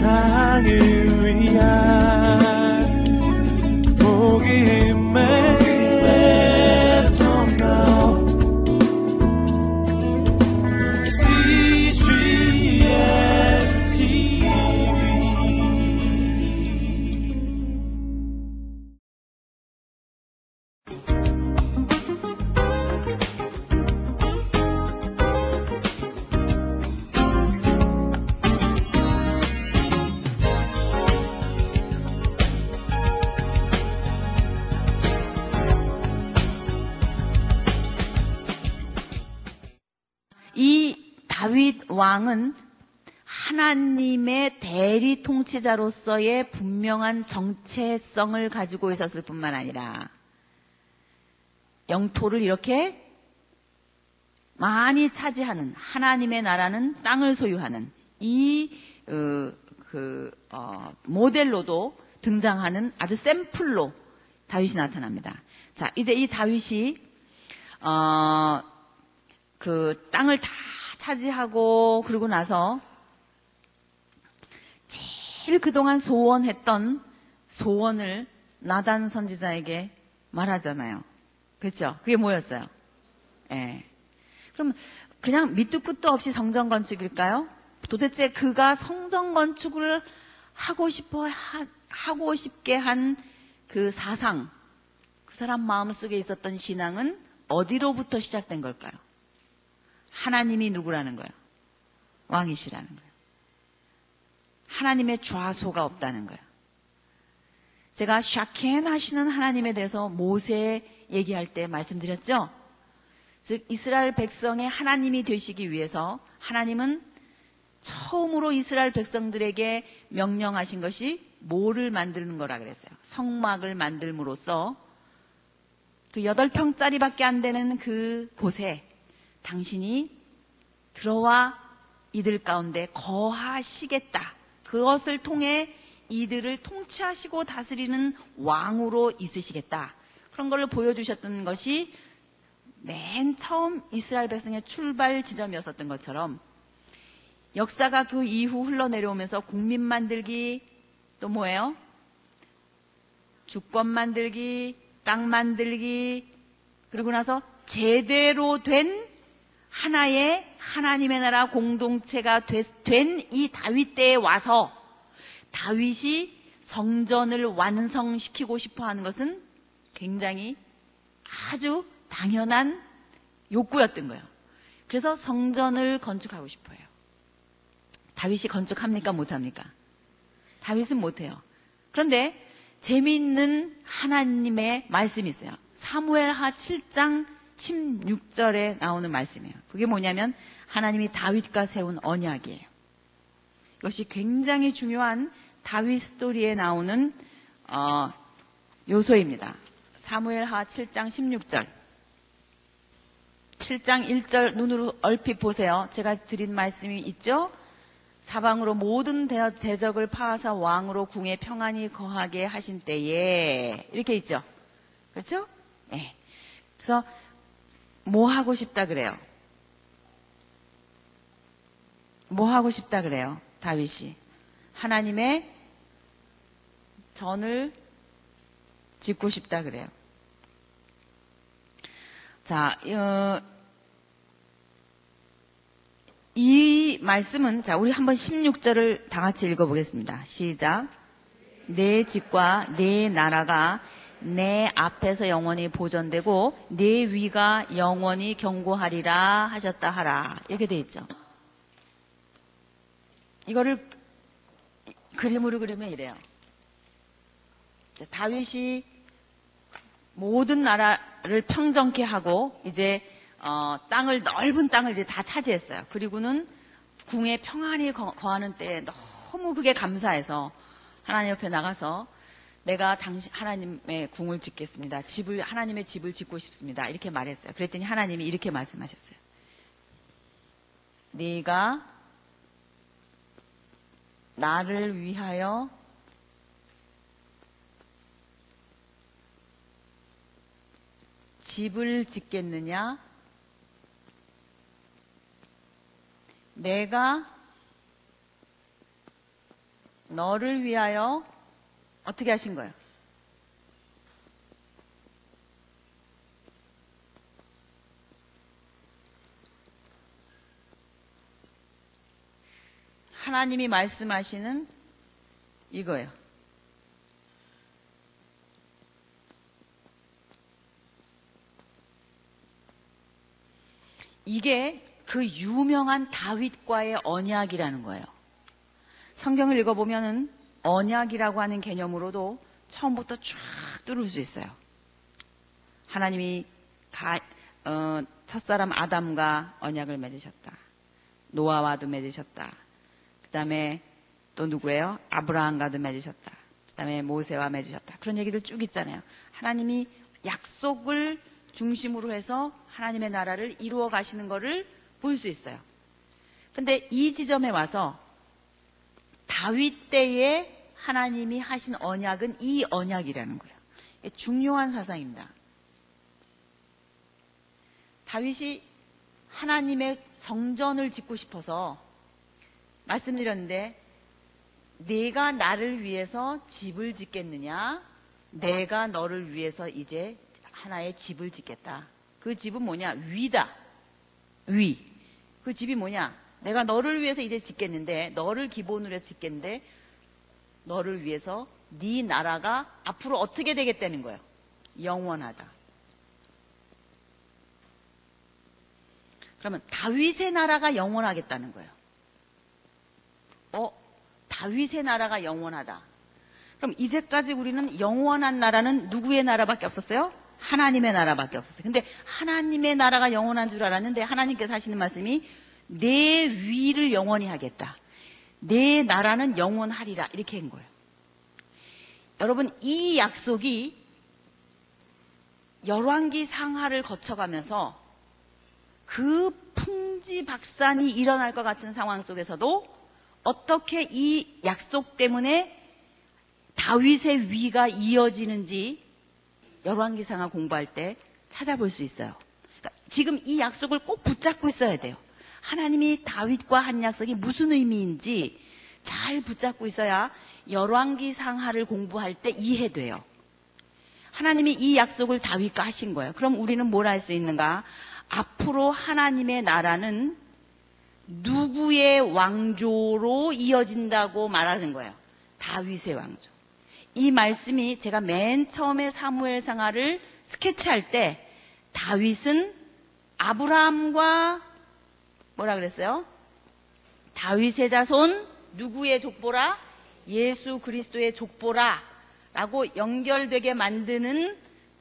세상을 위한 왕은 하나님의 대리 통치자로서의 분명한 정체성을 가지고 있었을 뿐만 아니라 영토를 이렇게 많이 차지하는 하나님의 나라는 땅을 소유하는 이 어, 그, 어, 모델로도 등장하는 아주 샘플로 다윗이 나타납니다. 자, 이제 이 다윗이 어, 그 땅을 다 차지하고 그러고 나서 제일 그동안 소원했던 소원을 나단 선지자에게 말하잖아요. 그렇죠? 그게 뭐였어요? 예. 네. 그럼 그냥 밑도 끝도 없이 성전 건축일까요? 도대체 그가 성전 건축을 하고 싶어 하, 하고 싶게 한 그 사상, 그 사람 마음속에 있었던 신앙은 어디로부터 시작된 걸까요? 하나님이 누구라는 거예요? 왕이시라는 거예요. 하나님의 좌소가 없다는 거예요. 제가 샤켄 하시는 하나님에 대해서 모세 얘기할 때 말씀드렸죠? 즉, 이스라엘 백성의 하나님이 되시기 위해서 하나님은 처음으로 이스라엘 백성들에게 명령하신 것이 뭐를 만드는 거라 그랬어요. 성막을 만들므로써 그 여덟 평짜리밖에 안 되는 그 곳에 당신이 들어와 이들 가운데 거하시겠다. 그것을 통해 이들을 통치하시고 다스리는 왕으로 있으시겠다. 그런 것을 보여주셨던 것이 맨 처음 이스라엘 백성의 출발 지점이었었던 것처럼 역사가 그 이후 흘러내려오면서 국민 만들기 또 뭐예요? 주권 만들기, 땅 만들기, 그리고 나서 제대로 된 하나의 하나님의 나라 공동체가 된 이 다윗 때에 와서 다윗이 성전을 완성시키고 싶어 하는 것은 굉장히 아주 당연한 욕구였던 거예요. 그래서 성전을 건축하고 싶어요. 다윗이 건축합니까? 못합니까? 다윗은 못해요. 그런데 재미있는 하나님의 말씀이 있어요. 사무엘 하 7장 16절에 나오는 말씀이에요. 그게 뭐냐면 하나님이 다윗과 세운 언약이에요. 이것이 굉장히 중요한 다윗 스토리에 나오는 어, 요소입니다. 사무엘하 7장 16절. 7장 1절 눈으로 얼핏 보세요. 제가 드린 말씀이 있죠? 사방으로 모든 대적을 파하사 왕으로 궁에 평안히 거하게 하신 때에 이렇게 있죠. 그렇죠? 네. 그래서 뭐 하고 싶다 그래요? 뭐 하고 싶다 그래요? 다윗이. 하나님의 전을 짓고 싶다 그래요. 자, 어, 이 말씀은 자, 우리 한번 16절을 다 같이 읽어보겠습니다. 시작. 내 집과 내 나라가 내 앞에서 영원히 보존되고 내 위가 영원히 경고하리라 하셨다 하라. 이렇게 돼 있죠. 이거를 그림으로 그리면 이래요. 다윗이 모든 나라를 평정케 하고 이제 어, 땅을 넓은 땅을 이제 다 차지했어요. 그리고는 궁에 평안히 거, 하는 때에 너무 그게 감사해서 하나님 옆에 나가서 내가 당신 하나님의 궁을 짓겠습니다. 집을 하나님의 집을 짓고 싶습니다. 이렇게 말했어요. 그랬더니 하나님이 이렇게 말씀하셨어요. 네가 나를 위하여 집을 짓겠느냐? 내가 너를 위하여 어떻게 하신 거예요? 하나님이 말씀하시는 이거예요. 이게 그 유명한 다윗과의 언약이라는 거예요. 성경을 읽어보면은 언약이라고 하는 개념으로도 처음부터 쫙 뚫을 수 있어요. 하나님이 가, 어, 첫사람 아담과 언약을 맺으셨다. 노아와도 맺으셨다. 그 다음에 또 누구예요? 아브라함과도 맺으셨다. 그 다음에 모세와 맺으셨다. 그런 얘기들 쭉 있잖아요. 하나님이 약속을 중심으로 해서 하나님의 나라를 이루어 가시는 것을 볼 수 있어요. 근데 이 지점에 와서 다윗 때에 하나님이 하신 언약은 이 언약이라는 거예요. 중요한 사상입니다. 다윗이 하나님의 성전을 짓고 싶어서 말씀드렸는데 내가 나를 위해서 집을 짓겠느냐? 내가 너를 위해서 이제 하나의 집을 짓겠다. 그 집은 뭐냐? 위다. 위. 그 집이 뭐냐? 내가 너를 위해서 이제 짓겠는데 너를 기본으로 해서 짓겠는데 너를 위해서 네 나라가 앞으로 어떻게 되겠다는 거예요. 영원하다. 그러면 다윗의 나라가 영원하겠다는 거예요. 어, 다윗의 나라가 영원하다. 그럼 이제까지 우리는 영원한 나라는 누구의 나라밖에 없었어요? 하나님의 나라밖에 없었어요. 근데 하나님의 나라가 영원한 줄 알았는데 하나님께서 하시는 말씀이 내 위를 영원히 하겠다. 내 나라는 영원하리라. 이렇게 한 거예요. 여러분, 이 약속이 열왕기 상하를 거쳐가면서 그 풍지 박산이 일어날 것 같은 상황 속에서도 어떻게 이 약속 때문에 다윗의 위가 이어지는지 열왕기상하 공부할 때 찾아볼 수 있어요. 그러니까 지금 이 약속을 꼭 붙잡고 있어야 돼요. 하나님이 다윗과 한 약속이 무슨 의미인지 잘 붙잡고 있어야 열왕기 상하를 공부할 때 이해돼요. 하나님이 이 약속을 다윗과 하신 거예요. 그럼 우리는 뭘 할 수 있는가? 앞으로 하나님의 나라는 누구의 왕조로 이어진다고 말하는 거예요. 다윗의 왕조. 이 말씀이 제가 맨 처음에 사무엘 상하를 스케치할 때 다윗은 아브라함과 뭐라 그랬어요? 다윗의 자손 누구의 족보라? 예수 그리스도의 족보라 라고 연결되게 만드는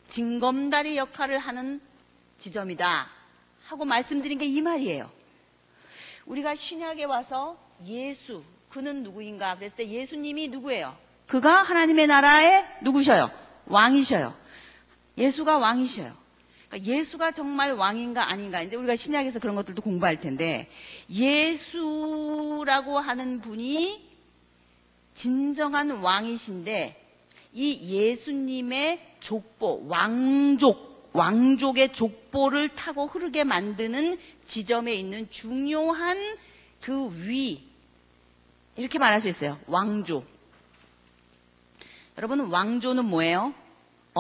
징검다리 역할을 하는 지점이다 하고 말씀드린 게 이 말이에요. 우리가 신약에 와서 예수 그는 누구인가 그랬을 때 예수님이 누구예요? 그가 하나님의 나라의 누구셔요? 왕이셔요. 예수가 왕이셔요. 그러니까 예수가 정말 왕인가 아닌가 이제 우리가 신약에서 그런 것들도 공부할 텐데 예수라고 하는 분이 진정한 왕이신데 이 예수님의 족보 왕족 왕족의 족보를 타고 흐르게 만드는 지점에 있는 중요한 그 위 이렇게 말할 수 있어요. 왕조. 여러분 왕조는 뭐예요?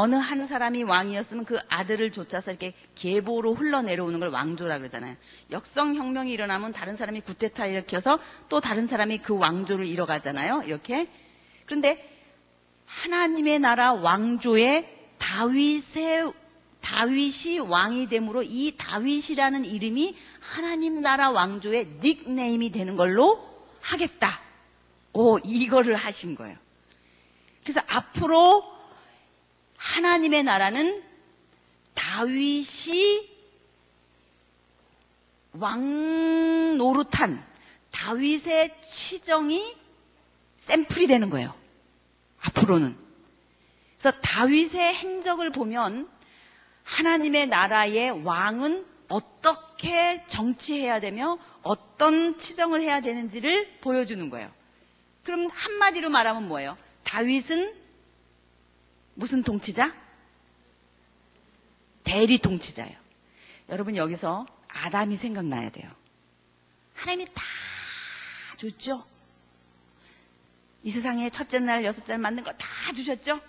어느 한 사람이 왕이었으면 그 아들을 쫓아서 이렇게 계보로 흘러내려오는 걸 왕조라 그러잖아요. 역성혁명이 일어나면 다른 사람이 구테타 일으켜서 또 다른 사람이 그 왕조를 이뤄가잖아요. 이렇게. 그런데 하나님의 나라 왕조에 다윗의 다윗이 왕이 되므로 이 다윗이라는 이름이 하나님 나라 왕조의 닉네임이 되는 걸로 하겠다. 오, 이거를 하신 거예요. 그래서 앞으로 하나님의 나라는 다윗이 왕 노릇한 다윗의 치정이 샘플이 되는 거예요. 앞으로는. 그래서 다윗의 행적을 보면 하나님의 나라의 왕은 어떻게 정치해야 되며 어떤 치정을 해야 되는지를 보여주는 거예요. 그럼 한마디로 말하면 뭐예요? 다윗은 무슨 통치자? 대리 통치자예요. 여러분 여기서 아담이 생각나야 돼요. 하나님이 다 줬죠? 이 세상에 첫째 날, 여섯째 날 만든 거 다 주셨죠?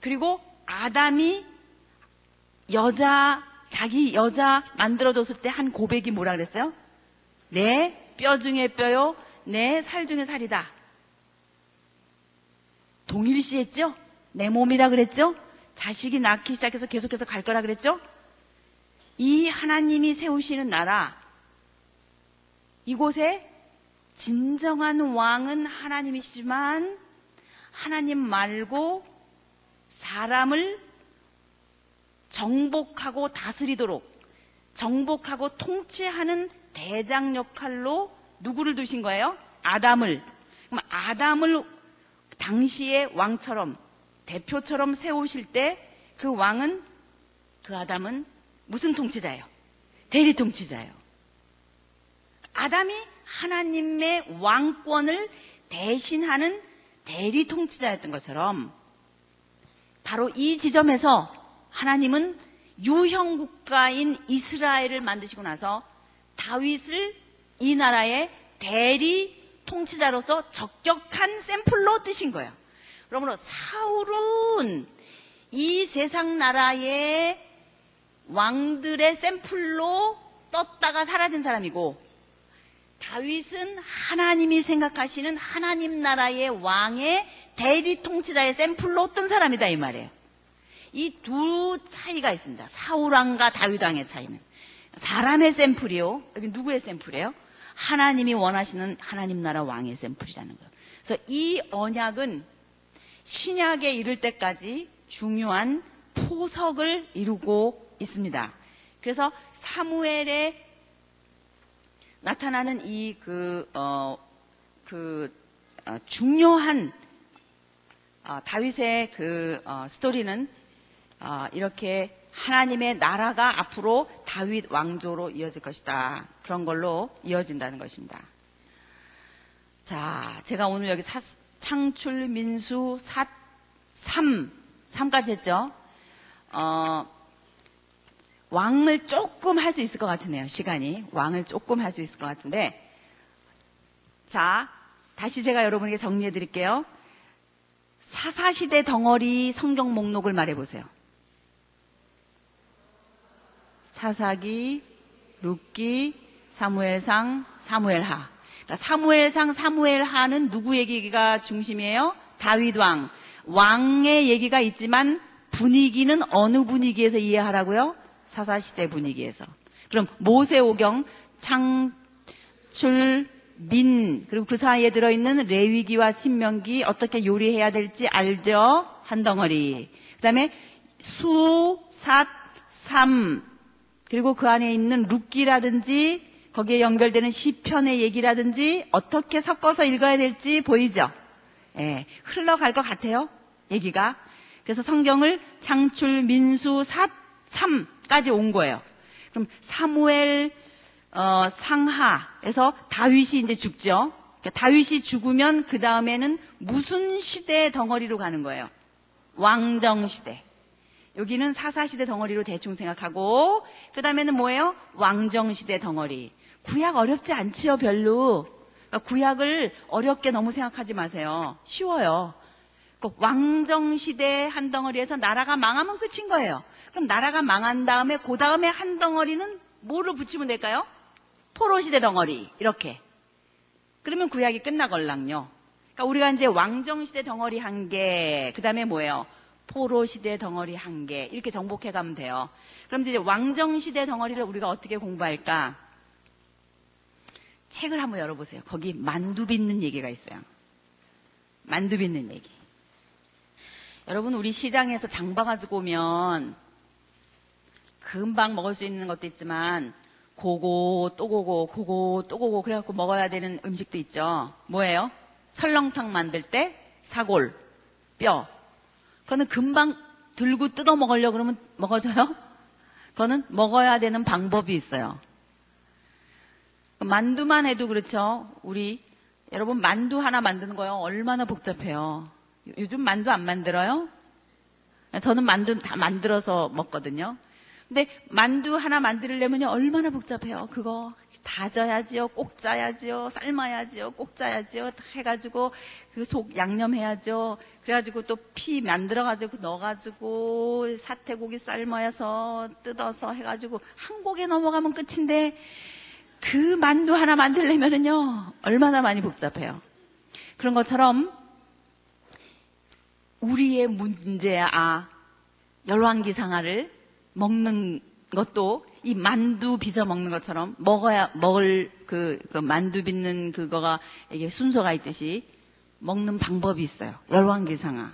그리고 아담이 여자, 자기 여자 만들어줬을 때 한 고백이 뭐라 그랬어요? 내 뼈 중에 뼈요, 내 살 중에 살이다. 동일시했죠? 내 몸이라 그랬죠? 자식이 낳기 시작해서 계속해서 갈 거라 그랬죠? 이 하나님이 세우시는 나라, 이곳에 진정한 왕은 하나님이시지만 하나님 말고 사람을 정복하고 다스리도록 정복하고 통치하는 대장 역할로 누구를 두신 거예요? 아담을. 그럼 아담을 당시의 왕처럼 대표처럼 세우실 때 그 왕은 그 아담은 무슨 통치자예요? 대리 통치자예요. 아담이 하나님의 왕권을 대신하는 대리 통치자였던 것처럼 바로 이 지점에서 하나님은 유형 국가인 이스라엘을 만드시고 나서 다윗을 이 나라의 대리 통치자로서 적격한 샘플로 뜨신 거예요. 그러므로 사울은 이 세상 나라의 왕들의 샘플로 떴다가 사라진 사람이고 다윗은 하나님이 생각하시는 하나님 나라의 왕의 대리 통치자의 샘플로 뜬 사람이다 이 말이에요. 이 두 차이가 있습니다. 사울왕과 다윗왕의 차이는 사람의 샘플이요. 여기 누구의 샘플이에요? 하나님이 원하시는 하나님 나라 왕의 샘플이라는 거예요. 그래서 이 언약은 신약에 이를 때까지 중요한 포석을 이루고 있습니다. 그래서 사무엘에 나타나는 이 그, 어, 그, 어, 중요한 어, 다윗의 그 어, 스토리는 어, 이렇게 하나님의 나라가 앞으로 다윗 왕조로 이어질 것이다. 그런 걸로 이어진다는 것입니다. 자, 제가 오늘 여기 사, 창출 민수 사, 3, 3까지 했죠. 어, 왕을 조금 할 수 있을 것 같으네요. 시간이. 왕을 조금 할 수 있을 것 같은데. 자, 다시 제가 여러분에게 정리해 드릴게요. 사사시대 덩어리 성경 목록을 말해 보세요. 사사기, 룻기, 사무엘상, 사무엘하. 사무엘상, 사무엘 하는 누구 얘기가 중심이에요? 다윗 왕. 왕의 얘기가 있지만 분위기는 어느 분위기에서 이해하라고요? 사사시대 분위기에서. 그럼 모세오경, 창출, 민, 그리고 그 사이에 들어있는 레위기와 신명기 어떻게 요리해야 될지 알죠? 한 덩어리. 그 다음에 수, 삿, 삼, 그리고 그 안에 있는 룻기라든지 거기에 연결되는 시편의 얘기라든지 어떻게 섞어서 읽어야 될지 보이죠? 예, 흘러갈 것 같아요. 얘기가. 그래서 성경을 창출, 민수, 삿, 삼까지 온 거예요. 그럼 사무엘 어, 상하에서 다윗이 이제 죽죠. 그러니까 다윗이 죽으면 그 다음에는 무슨 시대 덩어리로 가는 거예요? 왕정 시대. 여기는 사사 시대 덩어리로 대충 생각하고 그 다음에는 뭐예요? 왕정 시대 덩어리. 구약 어렵지 않지요, 별로. 그러니까 구약을 어렵게 너무 생각하지 마세요. 쉬워요. 그 왕정 시대 한 덩어리에서 나라가 망하면 끝인 거예요. 그럼 나라가 망한 다음에 그 다음에 한 덩어리는 뭐를 붙이면 될까요? 포로시대 덩어리 이렇게. 그러면 구약이 끝나걸랑요. 그러니까 우리가 이제 왕정시대 덩어리 한 개, 그 다음에 뭐예요? 포로시대 덩어리 한 개, 이렇게 정복해 가면 돼요. 그럼 이제 왕정시대 덩어리를 우리가 어떻게 공부할까? 책을 한번 열어보세요. 거기 만두 빚는 얘기가 있어요. 만두 빚는 얘기. 여러분, 우리 시장에서 장 봐 가지고 오면 금방 먹을 수 있는 것도 있지만 고고 또 고고 고고 또 고고 그래갖고 먹어야 되는 음식도 있죠. 뭐예요? 설렁탕 만들 때 사골, 뼈. 그거는 금방 들고 뜯어 먹으려고 그러면 먹어져요? 그거는 먹어야 되는 방법이 있어요. 만두만 해도 그렇죠. 우리 여러분 만두 하나 만드는 거요 얼마나 복잡해요. 요즘 만두 안 만들어요? 저는 만두 다 만들어서 먹거든요. 근데 만두 하나 만들려면 얼마나 복잡해요. 그거 다져야지요, 꼭 짜야지요, 삶아야지요, 꼭 짜야지요, 해가지고 그 속 양념해야죠. 그래가지고 또 피 만들어가지고 넣어가지고 사태고기 삶아서 뜯어서 해가지고 한 곡에 넘어가면 끝인데 그 만두 하나 만들려면은요 얼마나 많이 복잡해요. 그런 것처럼 우리의 문제야 아, 열왕기상하를 먹는 것도 이 만두 빚어 먹는 것처럼 먹어야 먹을 그, 그 만두 빚는 그거가 이게 순서가 있듯이 먹는 방법이 있어요. 열왕기상하.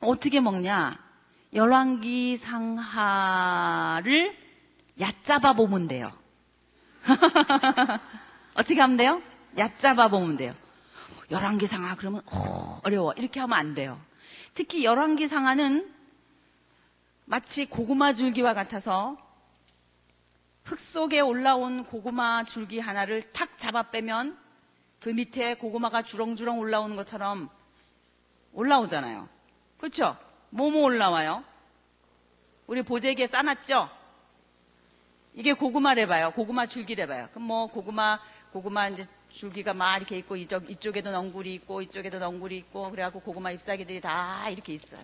어떻게 먹냐? 열왕기상하를 얕잡아 보면 돼요. 어떻게 하면 돼요? 얕잡아 보면 돼요. 열왕기상하 그러면 어, 어려워. 이렇게 하면 안 돼요. 특히 열왕기상하는 마치 고구마 줄기와 같아서 흙 속에 올라온 고구마 줄기 하나를 탁 잡아 빼면 그 밑에 고구마가 주렁주렁 올라오는 것처럼 올라오잖아요. 그렇죠? 뭐뭐 올라와요? 우리 보재기에 싸놨죠? 이게 고구마래봐요. 고구마 줄기래봐요. 그럼 뭐 고구마 고구마 이제 줄기가 막 이렇게 있고 이쪽 이쪽에도 넝굴이 있고 이쪽에도 넝굴이 있고 그래갖고 고구마 잎사귀들이 다 이렇게 있어요.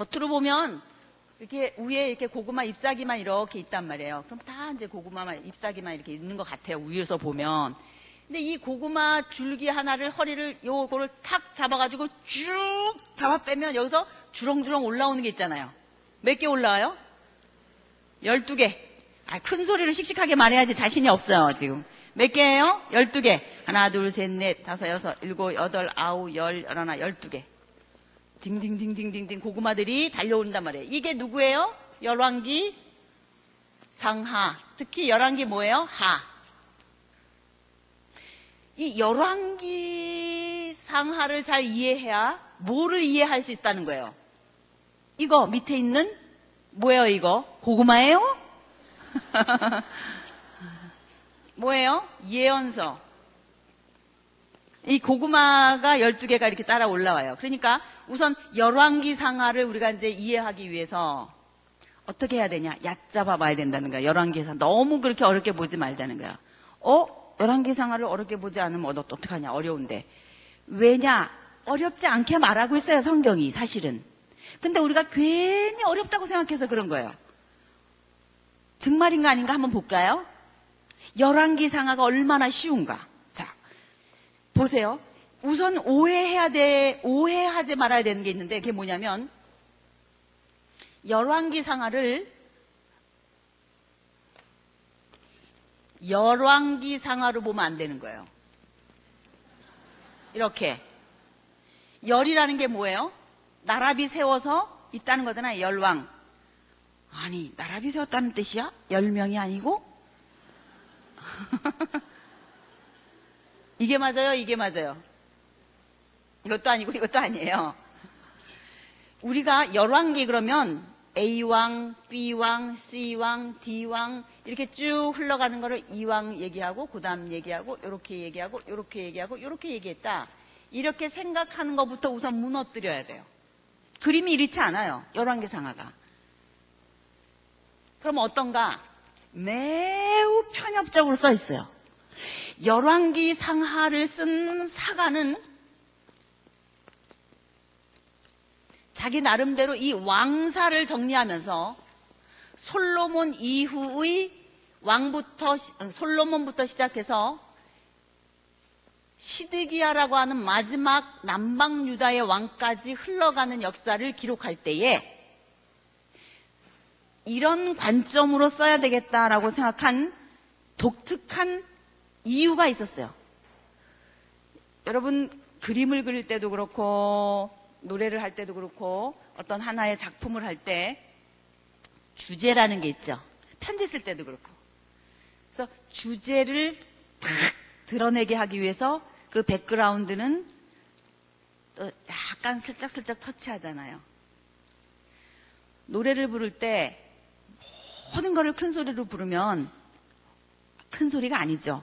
겉으로 보면 이렇게 위에 이렇게 고구마 잎사귀만 이렇게 있단 말이에요. 그럼 다 이제 고구마 잎사귀만 이렇게 있는 것 같아요. 위에서 보면. 근데 이 고구마 줄기 하나를 허리를 요거를 탁 잡아가지고 쭉 잡아 빼면 여기서 주렁주렁 올라오는 게 있잖아요. 몇 개 올라와요? 12개. 아, 큰 소리로 씩씩하게 말해야지 자신이 없어요, 지금. 몇 개예요? 12개. 하나, 둘, 셋, 넷, 다섯, 여섯, 일곱, 여덟, 아홉, 열, 열하나, 12개. 딩딩딩딩딩딩 고구마들이 달려온단 말이에요. 이게 누구예요? 열왕기 상하. 특히 열왕기 뭐예요? 하. 이 열왕기 상하를 잘 이해해야 뭐를 이해할 수 있다는 거예요. 이거 밑에 있는 뭐예요 이거? 고구마예요? 뭐예요? 예언서. 이 고구마가 12개가 이렇게 따라 올라와요. 그러니까 우선 열왕기 상하를 우리가 이제 이해하기 위해서 어떻게 해야 되냐? 얕잡아 봐야 된다는 거야. 열왕기상 너무 그렇게 어렵게 보지 말자는 거야. 어? 열왕기 상하를 어렵게 보지 않으면 어떡하냐? 어려운데. 왜냐? 어렵지 않게 말하고 있어요, 성경이 사실은. 근데 우리가 괜히 어렵다고 생각해서 그런 거예요. 정말인가 아닌가 한번 볼까요? 열왕기 상하가 얼마나 쉬운가? 자, 보세요. 우선 오해해야 돼, 오해하지 말아야 되는 게 있는데 그게 뭐냐면 열왕기 상하를 열왕기 상하로 보면 안 되는 거예요. 이렇게 열이라는 게 뭐예요? 나라비 세워서 있다는 거잖아요. 열왕. 아니 나라비 세웠다는 뜻이야? 열 명이 아니고? 이게 맞아요? 이게 맞아요? 이것도 아니고 이것도 아니에요. 우리가 열왕기 그러면 A왕, B왕, C왕, D왕 이렇게 쭉 흘러가는 거를 이왕 얘기하고 그 다음 얘기하고 이렇게 얘기하고 이렇게 얘기하고 이렇게 얘기했다. 이렇게 생각하는 것부터 우선 무너뜨려야 돼요. 그림이 이렇지 않아요. 열왕기 상하가. 그럼 어떤가? 매우 편협적으로 써 있어요. 열왕기 상하를 쓴 사가는 자기 나름대로 이 왕사를 정리하면서 솔로몬 이후의 왕부터 솔로몬부터 시작해서 시드기야라고 하는 마지막 남방 유다의 왕까지 흘러가는 역사를 기록할 때에 이런 관점으로 써야 되겠다라고 생각한 독특한 이유가 있었어요. 여러분 그림을 그릴 때도 그렇고 노래를 할 때도 그렇고 어떤 하나의 작품을 할 때 주제라는 게 있죠. 편지 쓸 때도 그렇고. 그래서 주제를 딱 드러내게 하기 위해서 그 백그라운드는 또 약간 슬쩍슬쩍 터치하잖아요. 노래를 부를 때 모든 거를 큰 소리로 부르면 큰 소리가 아니죠.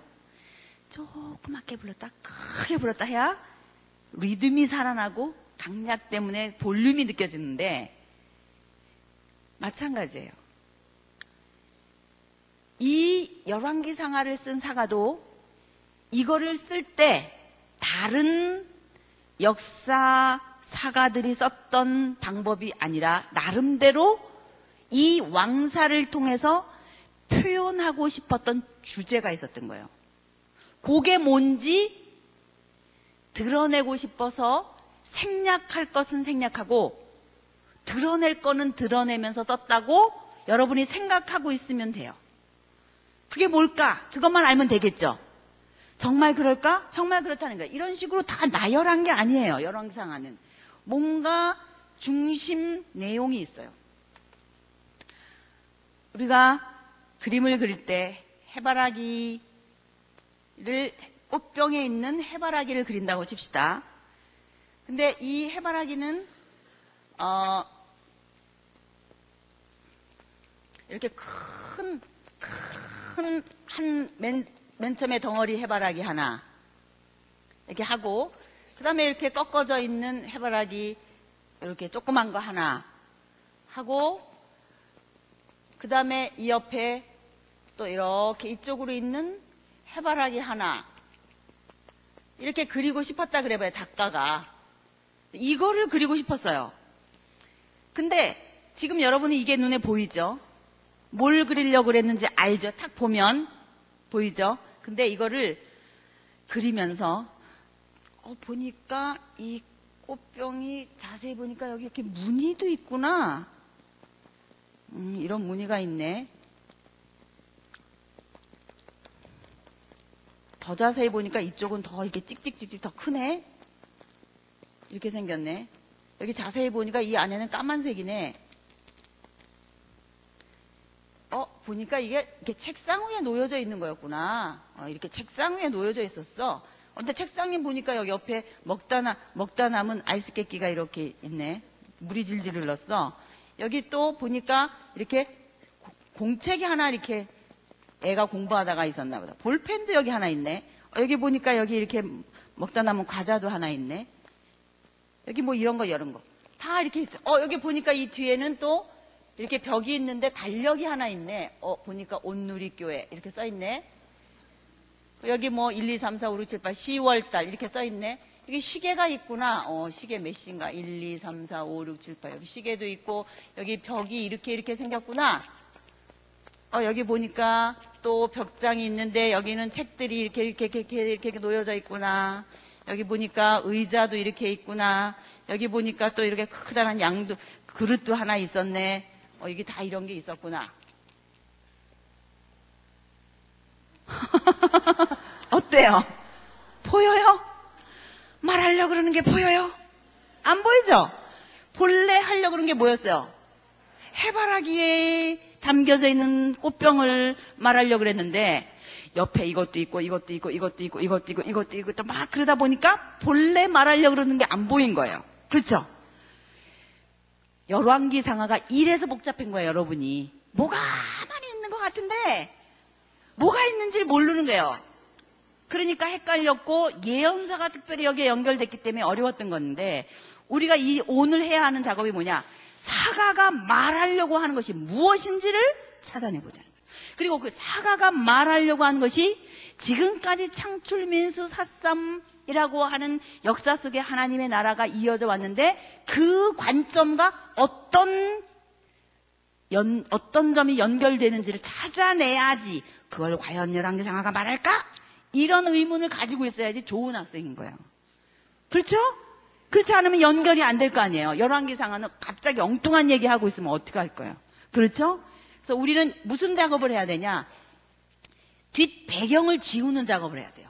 조그맣게 불렀다, 크게 불렀다 해야 리듬이 살아나고 강약 때문에 볼륨이 느껴지는데 마찬가지예요. 이 열왕기 상하를 쓴 사가도 이거를 쓸 때 다른 역사 사가들이 썼던 방법이 아니라 나름대로 이 왕사를 통해서 표현하고 싶었던 주제가 있었던 거예요. 그게 뭔지 드러내고 싶어서 생략할 것은 생략하고 드러낼 거는 드러내면서 썼다고 여러분이 생각하고 있으면 돼요. 그게 뭘까? 그것만 알면 되겠죠. 정말 그럴까? 정말 그렇다는 거예요. 이런 식으로 다 나열한 게 아니에요. 열왕상하는 뭔가 중심 내용이 있어요. 우리가 그림을 그릴 때 해바라기 를 꽃병에 있는 해바라기를 그린다고 칩시다. 근데 이 해바라기는 어, 이렇게 큰, 큰, 한, 맨, 맨 처음에 덩어리 해바라기 하나, 이렇게 하고, 그 다음에 이렇게 꺾어져 있는 해바라기, 이렇게 조그만 거 하나, 하고, 그 다음에 이 옆에 또 이렇게 이쪽으로 있는 해바라기 하나, 이렇게 그리고 싶었다 그래봐요, 작가가. 이거를 그리고 싶었어요. 근데 지금 여러분이 이게 눈에 보이죠? 뭘 그리려고 그랬는지 알죠? 탁 보면 보이죠? 근데 이거를 그리면서 어, 보니까 이 꽃병이 자세히 보니까 여기 이렇게 무늬도 있구나. 음, 이런 무늬가 있네. 더 자세히 보니까 이쪽은 더 이렇게 찍찍찍찍 더 크네. 이렇게 생겼네. 여기 자세히 보니까 이 안에는 까만색이네. 어, 보니까 이게 이렇게 책상 위에 놓여져 있는 거였구나. 어, 이렇게 책상 위에 놓여져 있었어. 근데 책상 에 보니까 여기 옆에 먹다 나, 먹다 남은 아이스 깨끼가 이렇게 있네. 물이 질질 흘렀어. 여기 또 보니까 이렇게 공책이 하나 이렇게 애가 공부하다가 있었나 보다. 볼펜도 여기 하나 있네. 어, 여기 보니까 여기 이렇게 먹다 남은 과자도 하나 있네. 여기 뭐 이런 거 이런 거. 다 이렇게 있어. 어, 여기 보니까 이 뒤에는 또 이렇게 벽이 있는데 달력이 하나 있네. 어, 보니까 온누리교회 이렇게 써 있네. 여기 뭐 1, 2, 3, 4, 5, 6, 7, 8, 10월달 이렇게 써 있네. 여기 시계가 있구나. 어, 시계 몇 시인가? 1, 2, 3, 4, 5, 6, 7, 8. 여기 시계도 있고, 여기 벽이 이렇게 이렇게 생겼구나. 어, 여기 보니까 또 벽장이 있는데 여기는 책들이 이렇게 이렇게 이렇게 이렇게, 놓여져 있구나. 여기 보니까 의자도 이렇게 있구나. 여기 보니까 또 이렇게 크다란 양도 그릇도 하나 있었네. 어, 이게 다 이런 게 있었구나. 어때요? 보여요? 말하려고 그러는 게 보여요? 안 보이죠? 본래 하려고 그러는 게 뭐였어요? 해바라기에 담겨져 있는 꽃병을 말하려고 그랬는데 옆에 이것도 있고 이것도 있고 이것도 있고 이것도 있고 이것도 있고 또막 그러다 보니까 본래 말하려고 그러는 게 안 보인 거예요. 그렇죠? 열왕기 상하가 이래서 복잡한 거예요, 여러분이. 뭐가 많이 있는 것 같은데 뭐가 있는지를 모르는 거예요. 그러니까 헷갈렸고 예언사가 특별히 여기에 연결됐기 때문에 어려웠던 건데 우리가 이 오늘 해야 하는 작업이 뭐냐? 사가가 말하려고 하는 것이 무엇인지를 찾아내보자. 그리고 그 사가가 말하려고 하는 것이 지금까지 창출민수 사삼이라고 하는 역사 속에 하나님의 나라가 이어져 왔는데 그 관점과 어떤 연, 어떤 점이 연결되는지를 찾아내야지 그걸 과연 열왕기상하가 말할까? 이런 의문을 가지고 있어야지 좋은 학생인 거예요. 그렇죠? 그렇지 않으면 연결이 안 될 거 아니에요. 열왕기상하는 갑자기 엉뚱한 얘기하고 있으면 어떻게 할 거예요? 그렇죠? 그래서 우리는 무슨 작업을 해야 되냐? 뒷 배경을 지우는 작업을 해야 돼요.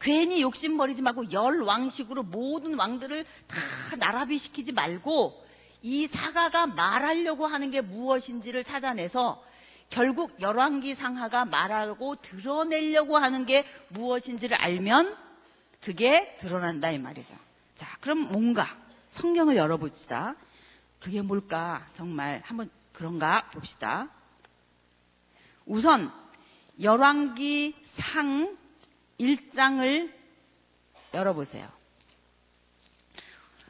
괜히 욕심 버리지 말고 열 왕식으로 모든 왕들을 다 나라비 시키지 말고 이 사가가 말하려고 하는 게 무엇인지를 찾아내서 결국 열왕기 상하가 말하고 드러내려고 하는 게 무엇인지를 알면 그게 드러난다 이 말이죠. 자, 그럼 뭔가 성경을 열어봅시다. 그게 뭘까? 정말 한번 그런가 봅시다. 우선 열왕기 상 1장을 열어보세요.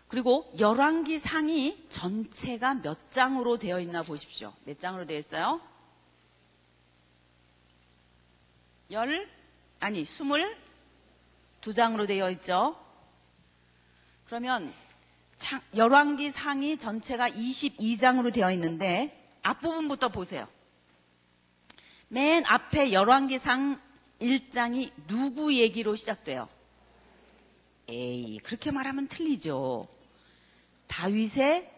그리고 열왕기 상이 전체가 몇 장으로 되어 있나 보십시오. 몇 장으로 되어 있어요? 열, 아니, 스물 두 장으로 되어 있죠. 그러면 창- 열왕기 상이 전체가 22장으로 되어 있는데 앞부분부터 보세요. 맨 앞에 열왕기 상 1장이 누구 얘기로 시작돼요? 에이, 그렇게 말하면 틀리죠. 다윗의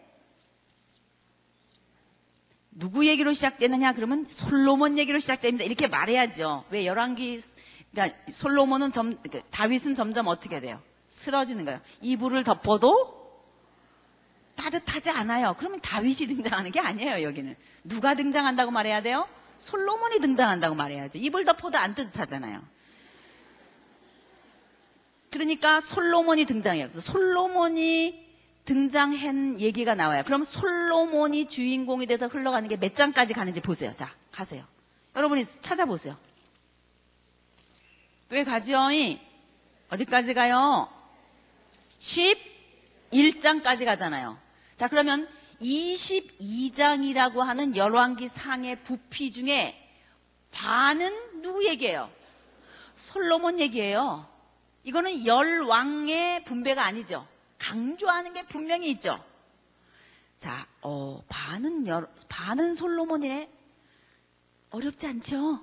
누구 얘기로 시작되느냐? 그러면 솔로몬 얘기로 시작됩니다. 이렇게 말해야죠. 왜 열왕기 그러니까 솔로몬은 점그 다윗은 점점 어떻게 돼요? 쓰러지는 거예요. 이불을 덮어도 따뜻하지 않아요. 그러면 다윗이 등장하는 게 아니에요, 여기는. 누가 등장한다고 말해야 돼요? 솔로몬이 등장한다고 말해야죠. 이불 덮어도 안 따뜻하잖아요. 그러니까 솔로몬이 등장해요. 솔로몬이 등장한 얘기가 나와요. 그럼 솔로몬이 주인공이 돼서 흘러가는 게 몇 장까지 가는지 보세요. 자, 가세요. 여러분이 찾아보세요. 왜 가죠? 어디까지 가요? 11장까지 가잖아요. 자, 그러면 22장이라고 하는 열왕기 상의 부피 중에 반은 누구 얘기예요? 솔로몬 얘기예요. 이거는 열왕의 분배가 아니죠. 강조하는 게 분명히 있죠. 자, 어, 반은 열, 반은 솔로몬이네. 어렵지 않죠?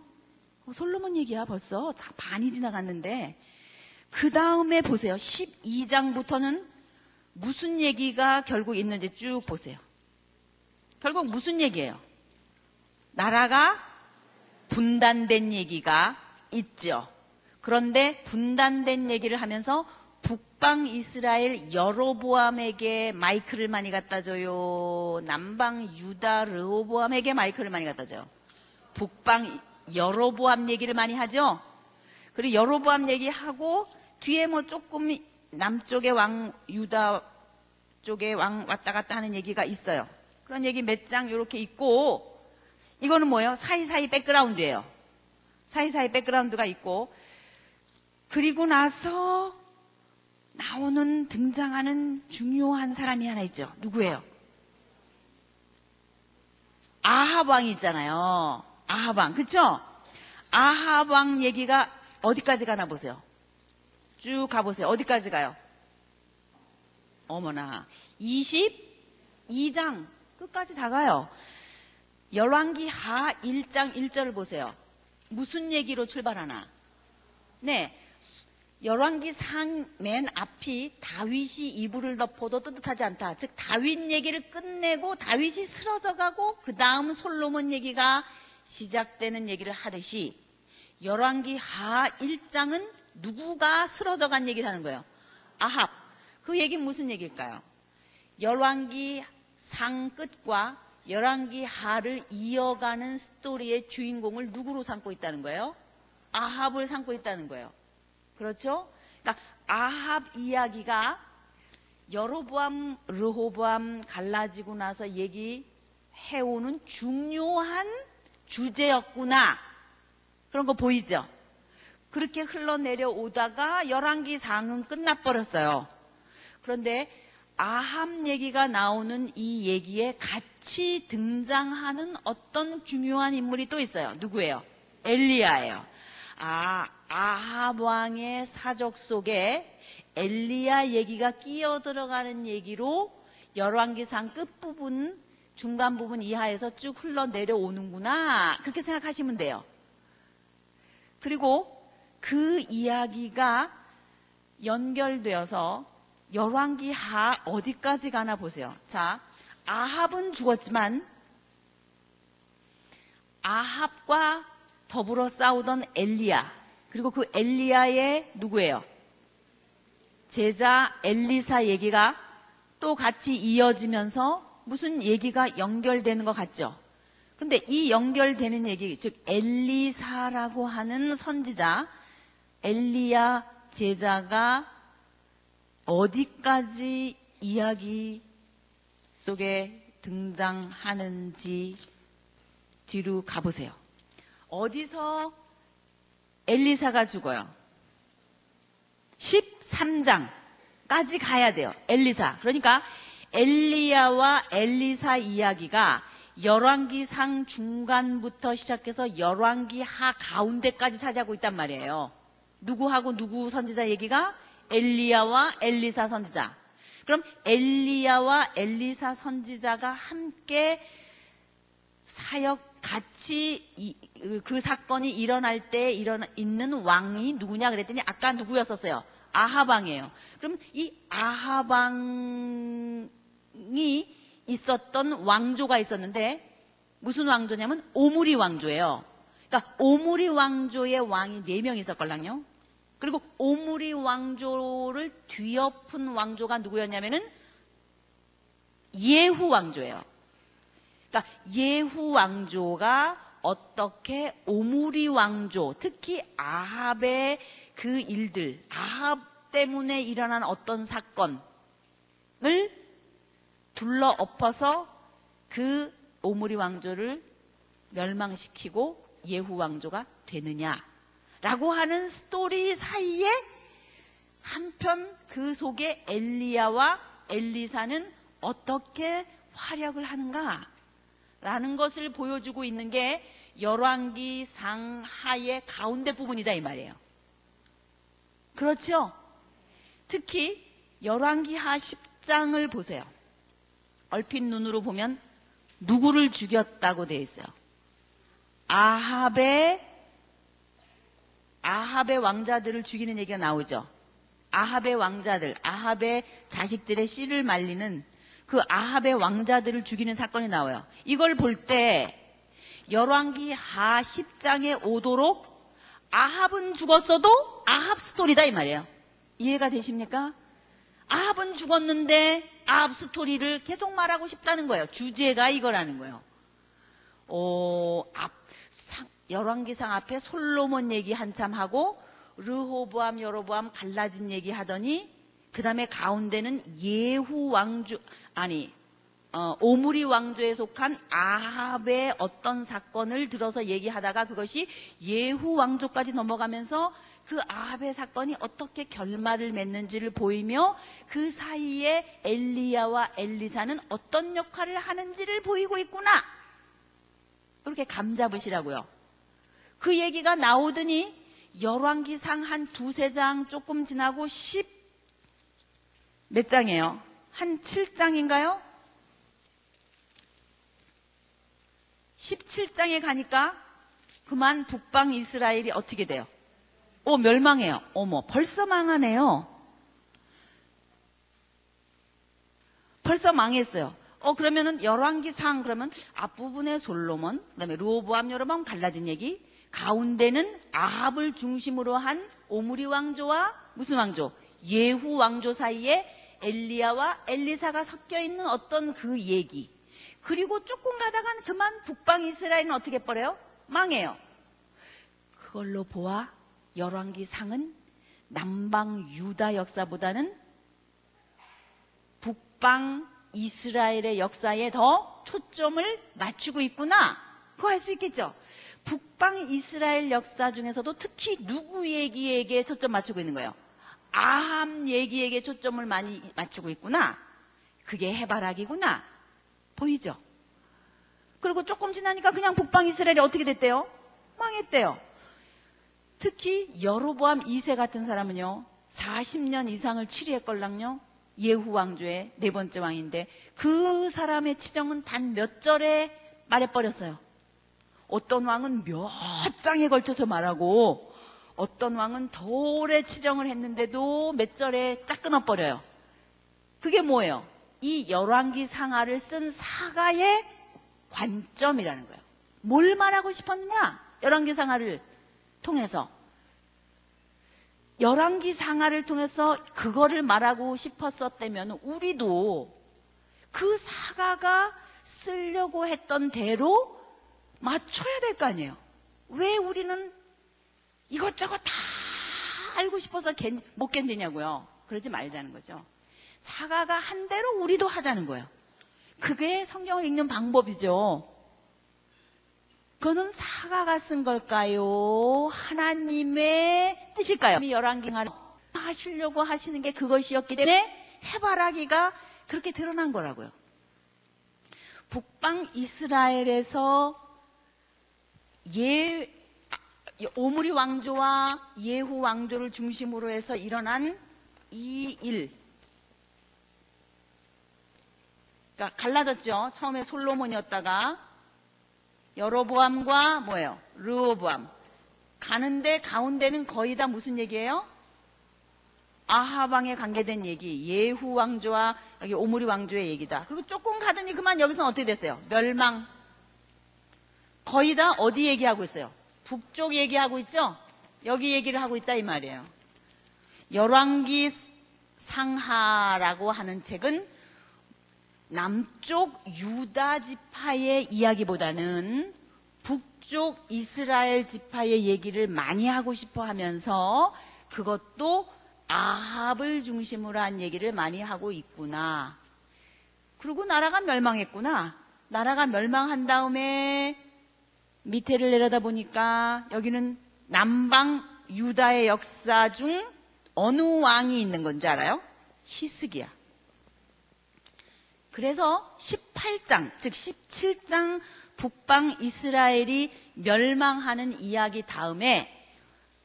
어, 솔로몬 얘기야 벌써 다 반이 지나갔는데 그 다음에 보세요. 12장부터는 무슨 얘기가 결국 있는지 쭉 보세요. 결국 무슨 얘기예요? 나라가 분단된 얘기가 있죠. 그런데 분단된 얘기를 하면서 북방 이스라엘 여로보암에게 마이크를 많이 갖다 줘요. 남방 유다 르호보암에게 마이크를 많이 갖다 줘요. 북방 여로보암 얘기를 많이 하죠. 그리고 여로보암 얘기하고 뒤에 뭐 조금 남쪽의 왕 유다 쪽에 왕 왔다 갔다 하는 얘기가 있어요. 그런 얘기 몇 장 이렇게 있고 이거는 뭐예요? 사이사이 백그라운드예요. 사이사이 백그라운드가 있고 그리고 나서 나오는 등장하는 중요한 사람이 하나 있죠. 누구예요? 아합 왕이 있잖아요. 아합 왕. 그쵸? 아합 왕 얘기가 어디까지 가나 보세요. 쭉 가보세요. 어디까지 가요? 어머나. 22장 끝까지 다 가요. 열왕기 하 1장 1절을 보세요. 무슨 얘기로 출발하나? 네. 열왕기 상 맨 앞이 다윗이 이불을 덮어도 뜨뜻하지 않다. 즉 다윗 얘기를 끝내고 다윗이 쓰러져 가고 그 다음 솔로몬 얘기가 시작되는 얘기를 하듯이 열왕기 하 1장은 누구가 쓰러져 간 얘기를 하는 거예요? 아합. 그 얘기는 무슨 얘기일까요? 열왕기 상 끝과 열왕기 하를 이어가는 스토리의 주인공을 누구로 삼고 있다는 거예요? 아합을 삼고 있다는 거예요. 그렇죠? 그러니까 아합 이야기가 여로보암, 르호보암 갈라지고 나서 얘기해오는 중요한 주제였구나. 그런 거 보이죠? 그렇게 흘러내려오다가 열왕기 상은 끝나버렸어요. 그런데 아합 얘기가 나오는 이 얘기에 같이 등장하는 어떤 중요한 인물이 또 있어요. 누구예요? 엘리야예요. 아, 아합 왕의 사적 속에 엘리야 얘기가 끼어 들어가는 얘기로 열왕기상 끝부분, 중간 부분 이하에서 쭉 흘러내려오는구나. 그렇게 생각하시면 돼요. 그리고 그 이야기가 연결되어서 열왕기 하 어디까지 가나 보세요. 자, 아합은 죽었지만 아합과 더불어 싸우던 엘리야 그리고 그 엘리야의 누구예요? 제자 엘리사 얘기가 또 같이 이어지면서 무슨 얘기가 연결되는 것 같죠? 근데 이 연결되는 얘기, 즉 엘리사라고 하는 선지자 엘리야 제자가 어디까지 이야기 속에 등장하는지 뒤로 가보세요. 어디서 엘리사가 죽어요? 13장. 까지 가야 돼요. 엘리사. 그러니까 엘리야와 엘리사 이야기가 열왕기상 중간부터 시작해서 열왕기 하 가운데까지 차지하고 있단 말이에요. 누구하고 누구 선지자 얘기가 엘리야와 엘리사 선지자. 그럼 엘리야와 엘리사 선지자가 함께 사역 같이 이, 그 사건이 일어날 때 일어나 있는 왕이 누구냐 그랬더니 아까 누구였었어요? 아하방이에요. 그럼 이 아하방이 있었던 왕조가 있었는데 무슨 왕조냐면 오므리 왕조예요. 그러니까 오므리 왕조의 왕이 네명 있었걸랑요. 그리고 오므리 왕조를 뒤엎은 왕조가 누구였냐면은 예후 왕조예요. 그러니까 예후 왕조가 어떻게 오므리 왕조, 특히 아합의 그 일들, 아합 때문에 일어난 어떤 사건을 둘러 엎어서 그 오므리 왕조를 멸망시키고 예후 왕조가 되느냐라고 하는 스토리 사이에 한편 그 속에 엘리야와 엘리사는 어떻게 활약을 하는가? 라는 것을 보여주고 있는 게 열왕기 상하의 가운데 부분이다 이 말이에요. 그렇죠? 특히 열왕기 하 10장을 보세요. 얼핏 눈으로 보면 누구를 죽였다고 되어 있어요. 아합의 아합의 왕자들을 죽이는 얘기가 나오죠. 아합의 왕자들, 아합의 자식들의 씨를 말리는 그 아합의 왕자들을 죽이는 사건이 나와요. 이걸 볼 때 열왕기 하 10장에 오도록 아합은 죽었어도 아합 스토리다 이 말이에요. 이해가 되십니까? 아합은 죽었는데 아합 스토리를 계속 말하고 싶다는 거예요. 주제가 이거라는 거예요. 어, 앞, 상, 열왕기상 앞에 솔로몬 얘기 한참 하고 르호보암, 여로보암 갈라진 얘기 하더니 그 다음에 가운데는 예후 왕조, 아니, 어, 오므리 왕조에 속한 아합의 어떤 사건을 들어서 얘기하다가 그것이 예후 왕조까지 넘어가면서 그 아합의 사건이 어떻게 결말을 맺는지를 보이며 그 사이에 엘리야와 엘리사는 어떤 역할을 하는지를 보이고 있구나. 그렇게 감 잡으시라고요. 그 얘기가 나오더니 열왕기상 한 두세 장 조금 지나고 10 몇 장이에요? 한 7장인가요? 17장에 가니까 그만 북방 이스라엘이 어떻게 돼요? 어, 멸망해요. 어머, 벌써 망하네요. 벌써 망했어요. 어, 그러면은 열왕기 상 그러면 앞부분에 솔로몬, 그다음에 루오보암 여러번 달라진 얘기, 가운데는 아합을 중심으로 한 오므리 왕조와 무슨 왕조? 예후 왕조 사이에 엘리야와 엘리사가 섞여 있는 어떤 그 얘기. 그리고 조금 가다간 그만 북방 이스라엘은 어떻게 뻐려요? 망해요. 그걸로 보아 열왕기상은 남방 유다 역사보다는 북방 이스라엘의 역사에 더 초점을 맞추고 있구나. 그거 할 수 있겠죠. 북방 이스라엘 역사 중에서도 특히 누구 얘기에게 초점 맞추고 있는 거예요? 아함 얘기에게 초점을 많이 맞추고 있구나. 그게 해바라기구나. 보이죠? 그리고 조금 지나니까 그냥 북방 이스라엘이 어떻게 됐대요? 망했대요. 특히 여로보암 2세 같은 사람은요. 40년 이상을 치리했걸랑요. 예후 왕조의 네 번째 왕인데 그 사람의 치정은 단 몇 절에 말해버렸어요. 어떤 왕은 몇 장에 걸쳐서 말하고 어떤 왕은 더 오래 치정을 했는데도 몇 절에 짝 끊어버려요. 그게 뭐예요? 이 열왕기 상하를 쓴 사가의 관점이라는 거예요. 뭘 말하고 싶었느냐? 열왕기 상하를 통해서. 열왕기 상하를 통해서 그거를 말하고 싶었었다면 우리도 그 사가가 쓰려고 했던 대로 맞춰야 될 거 아니에요. 왜 우리는 이것저것 다 알고 싶어서 못 견디냐고요. 그러지 말자는 거죠. 사가가 한 대로 우리도 하자는 거예요. 그게 성경을 읽는 방법이죠. 그것은 사가가 쓴 걸까요? 하나님의 뜻일까요? 열왕기하 하시려고 하시는 게 그것이었기 때문에 해바라기가 그렇게 드러난 거라고요. 북방 이스라엘에서 예 오므리 왕조와 예후 왕조를 중심으로 해서 일어난 이 일. 그러니까 갈라졌죠. 처음에 솔로몬이었다가 여로보암과 뭐예요? 르호보암. 가는데 가운데는 거의 다 무슨 얘기예요? 아하방에 관계된 얘기, 예후 왕조와 여기 오므리 왕조의 얘기다. 그리고 조금 가더니 그만 여기서는 어떻게 됐어요? 멸망. 거의 다 어디 얘기하고 있어요? 북쪽 얘기하고 있죠? 여기 얘기를 하고 있다 이 말이에요. 열왕기 상하라고 하는 책은 남쪽 유다 지파의 이야기보다는 북쪽 이스라엘 지파의 얘기를 많이 하고 싶어 하면서 그것도 아합을 중심으로 한 얘기를 많이 하고 있구나. 그리고 나라가 멸망했구나. 나라가 멸망한 다음에 밑에를 내려다 보니까 여기는 남방 유다의 역사 중 어느 왕이 있는 건지 알아요? 히스기야. 그래서 18장, 즉 17장 북방 이스라엘이 멸망하는 이야기 다음에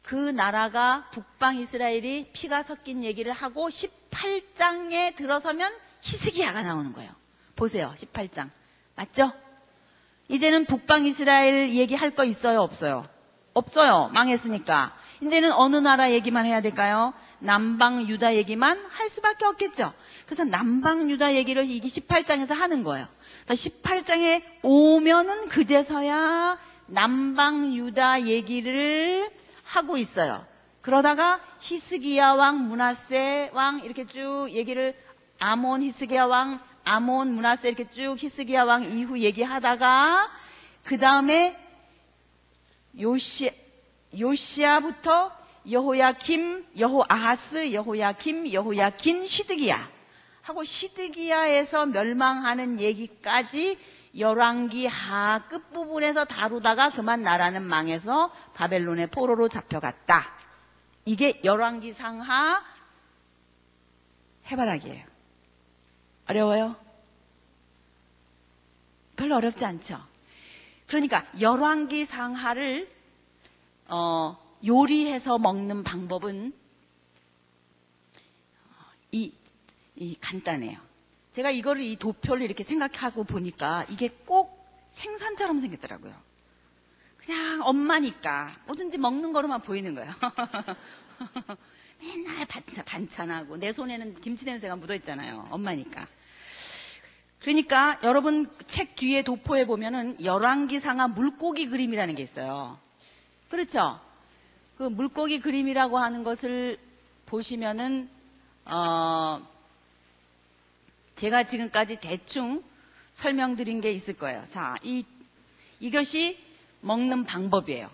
그 나라가 북방 이스라엘이 피가 섞인 얘기를 하고 18장에 들어서면 히스기야가 나오는 거예요. 보세요. 18장. 맞죠? 이제는 북방 이스라엘 얘기할 거 있어요? 없어요? 없어요. 망했으니까. 이제는 어느 나라 얘기만 해야 될까요? 남방 유다 얘기만 할 수밖에 없겠죠. 그래서 남방 유다 얘기를 이게 18장에서 하는 거예요. 그래서 18장에 오면은 그제서야 남방 유다 얘기를 하고 있어요. 그러다가 히스기야 왕, 문하세 왕 이렇게 쭉 얘기를 아몬 히스기야 왕, 아몬 문하세 이렇게 쭉 히스기야 왕 이후 얘기하다가 그 다음에 요시 요시아부터 여호야김, 여호아하스, 여호야김, 여호야긴, 시드기야 하고 시드기야에서 멸망하는 얘기까지 열왕기 하 끝부분에서 다루다가 그만 나라는 망해서 바벨론의 포로로 잡혀갔다. 이게 열왕기 상하 해바라기예요. 어려워요? 별로 어렵지 않죠. 그러니까 열왕기 상하를 어, 요리해서 먹는 방법은 이, 이 간단해요. 제가 이거를 이 도표를 이렇게 생각하고 보니까 이게 꼭 생선처럼 생겼더라고요. 그냥 엄마니까 뭐든지 먹는 거로만 보이는 거예요. 맨날 반찬하고 내 손에는 김치 냄새가 묻어 있잖아요. 엄마니까. 그러니까 여러분 책 뒤에 도포에 보면은 열왕기상하 물고기 그림이라는 게 있어요. 그렇죠? 그 물고기 그림이라고 하는 것을 보시면은 어 제가 지금까지 대충 설명드린 게 있을 거예요. 자, 이 이것이 먹는 방법이에요.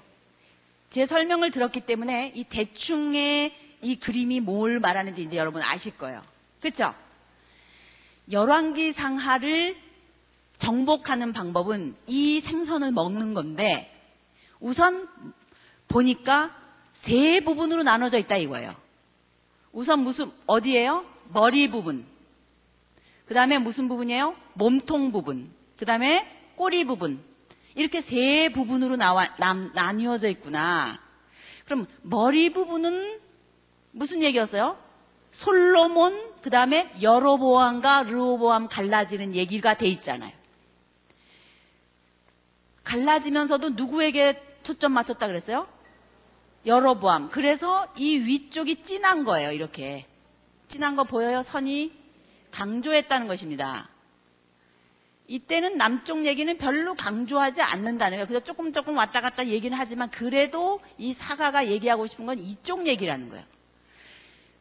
제 설명을 들었기 때문에 이 대충의 이 그림이 뭘 말하는지 이제 여러분 아실 거예요. 그렇죠? 열왕기 상하를 정복하는 방법은 이 생선을 먹는 건데 우선 보니까 세 부분으로 나눠져 있다 이거예요. 우선 무슨 어디예요? 머리 부분. 그 다음에 무슨 부분이에요? 몸통 부분. 그 다음에 꼬리 부분. 이렇게 세 부분으로 나와, 남, 나뉘어져 있구나. 그럼 머리 부분은 무슨 얘기였어요? 솔로몬, 그 다음에 여로보암과 르호보암 갈라지는 얘기가 돼 있잖아요. 갈라지면서도 누구에게 초점 맞췄다 그랬어요? 여로보암. 그래서 이 위쪽이 진한 거예요, 이렇게. 진한 거 보여요? 선이 강조했다는 것입니다. 이때는 남쪽 얘기는 별로 강조하지 않는다는 거예요. 그래서 조금 조금 왔다 갔다 얘기는 하지만 그래도 이 사가가 얘기하고 싶은 건 이쪽 얘기라는 거예요.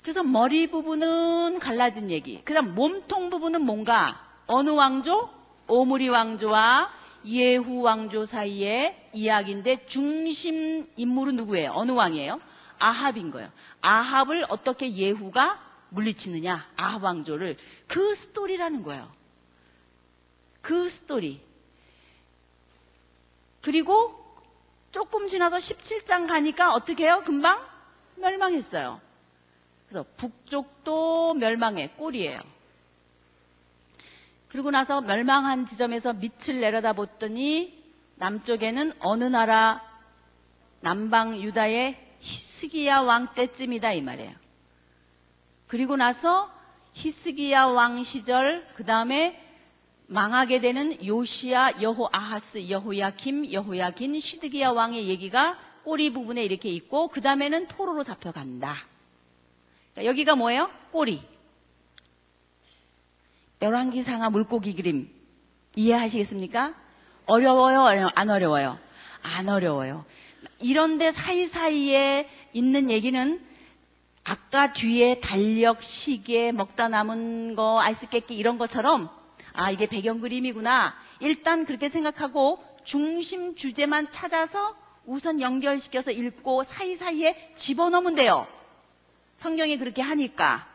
그래서 머리 부분은 갈라진 얘기. 그 다음 몸통 부분은 뭔가 어느 왕조? 오므리 왕조와 예후 왕조 사이의 이야기인데 중심 인물은 누구예요? 어느 왕이에요? 아합인 거예요. 아합을 어떻게 예후가 물리치느냐? 아합 왕조를 그 스토리라는 거예요. 그 스토리. 그리고 조금 지나서 17장 가니까 어떻게 해요? 금방 멸망했어요. 그래서 북쪽도 멸망의 꼴이에요. 그리고 나서 멸망한 지점에서 밑을 내려다 봤더니 남쪽에는 어느 나라 남방 유다의 히스기야 왕 때쯤이다 이 말이에요. 그리고 나서 히스기야 왕 시절 그 다음에 망하게 되는 요시야, 여호 아하스, 여호야김, 여호야긴, 시드기야 왕의 얘기가 꼬리 부분에 이렇게 있고 그 다음에는 포로로 잡혀간다. 그러니까 여기가 뭐예요? 꼬리. 열왕기상하 물고기 그림 이해하시겠습니까? 어려워요? 안 어려워요? 안 어려워요. 이런데 사이사이에 있는 얘기는 아까 뒤에 달력, 시계, 먹다 남은 거, 아이스 깨끼 이런 것처럼 아 이게 배경 그림이구나. 일단 그렇게 생각하고 중심 주제만 찾아서 우선 연결시켜서 읽고 사이사이에 집어넣으면 돼요. 성경이 그렇게 하니까.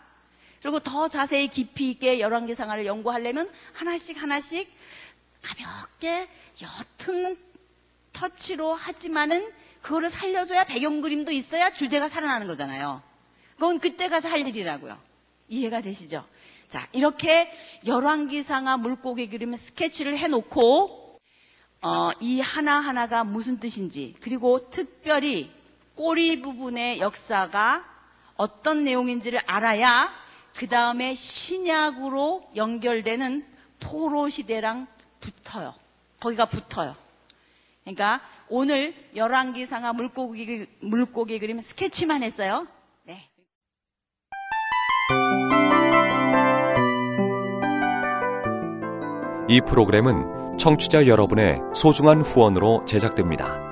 그리고 더 자세히 깊이 있게 열왕기상하를 연구하려면 하나씩 하나씩 가볍게 옅은 터치로 하지만은 그거를 살려줘야 배경 그림도 있어야 주제가 살아나는 거잖아요. 그건 그때 가서 할 일이라고요. 이해가 되시죠? 자, 이렇게 열왕기상하 물고기 그림 스케치를 해놓고 어, 이 하나하나가 무슨 뜻인지 그리고 특별히 꼬리 부분의 역사가 어떤 내용인지를 알아야 그 다음에 신약으로 연결되는 포로 시대랑 붙어요. 거기가 붙어요. 그러니까 오늘 열왕기상하 물고기 물고기 그림 스케치만 했어요. 네. 이 프로그램은 청취자 여러분의 소중한 후원으로 제작됩니다.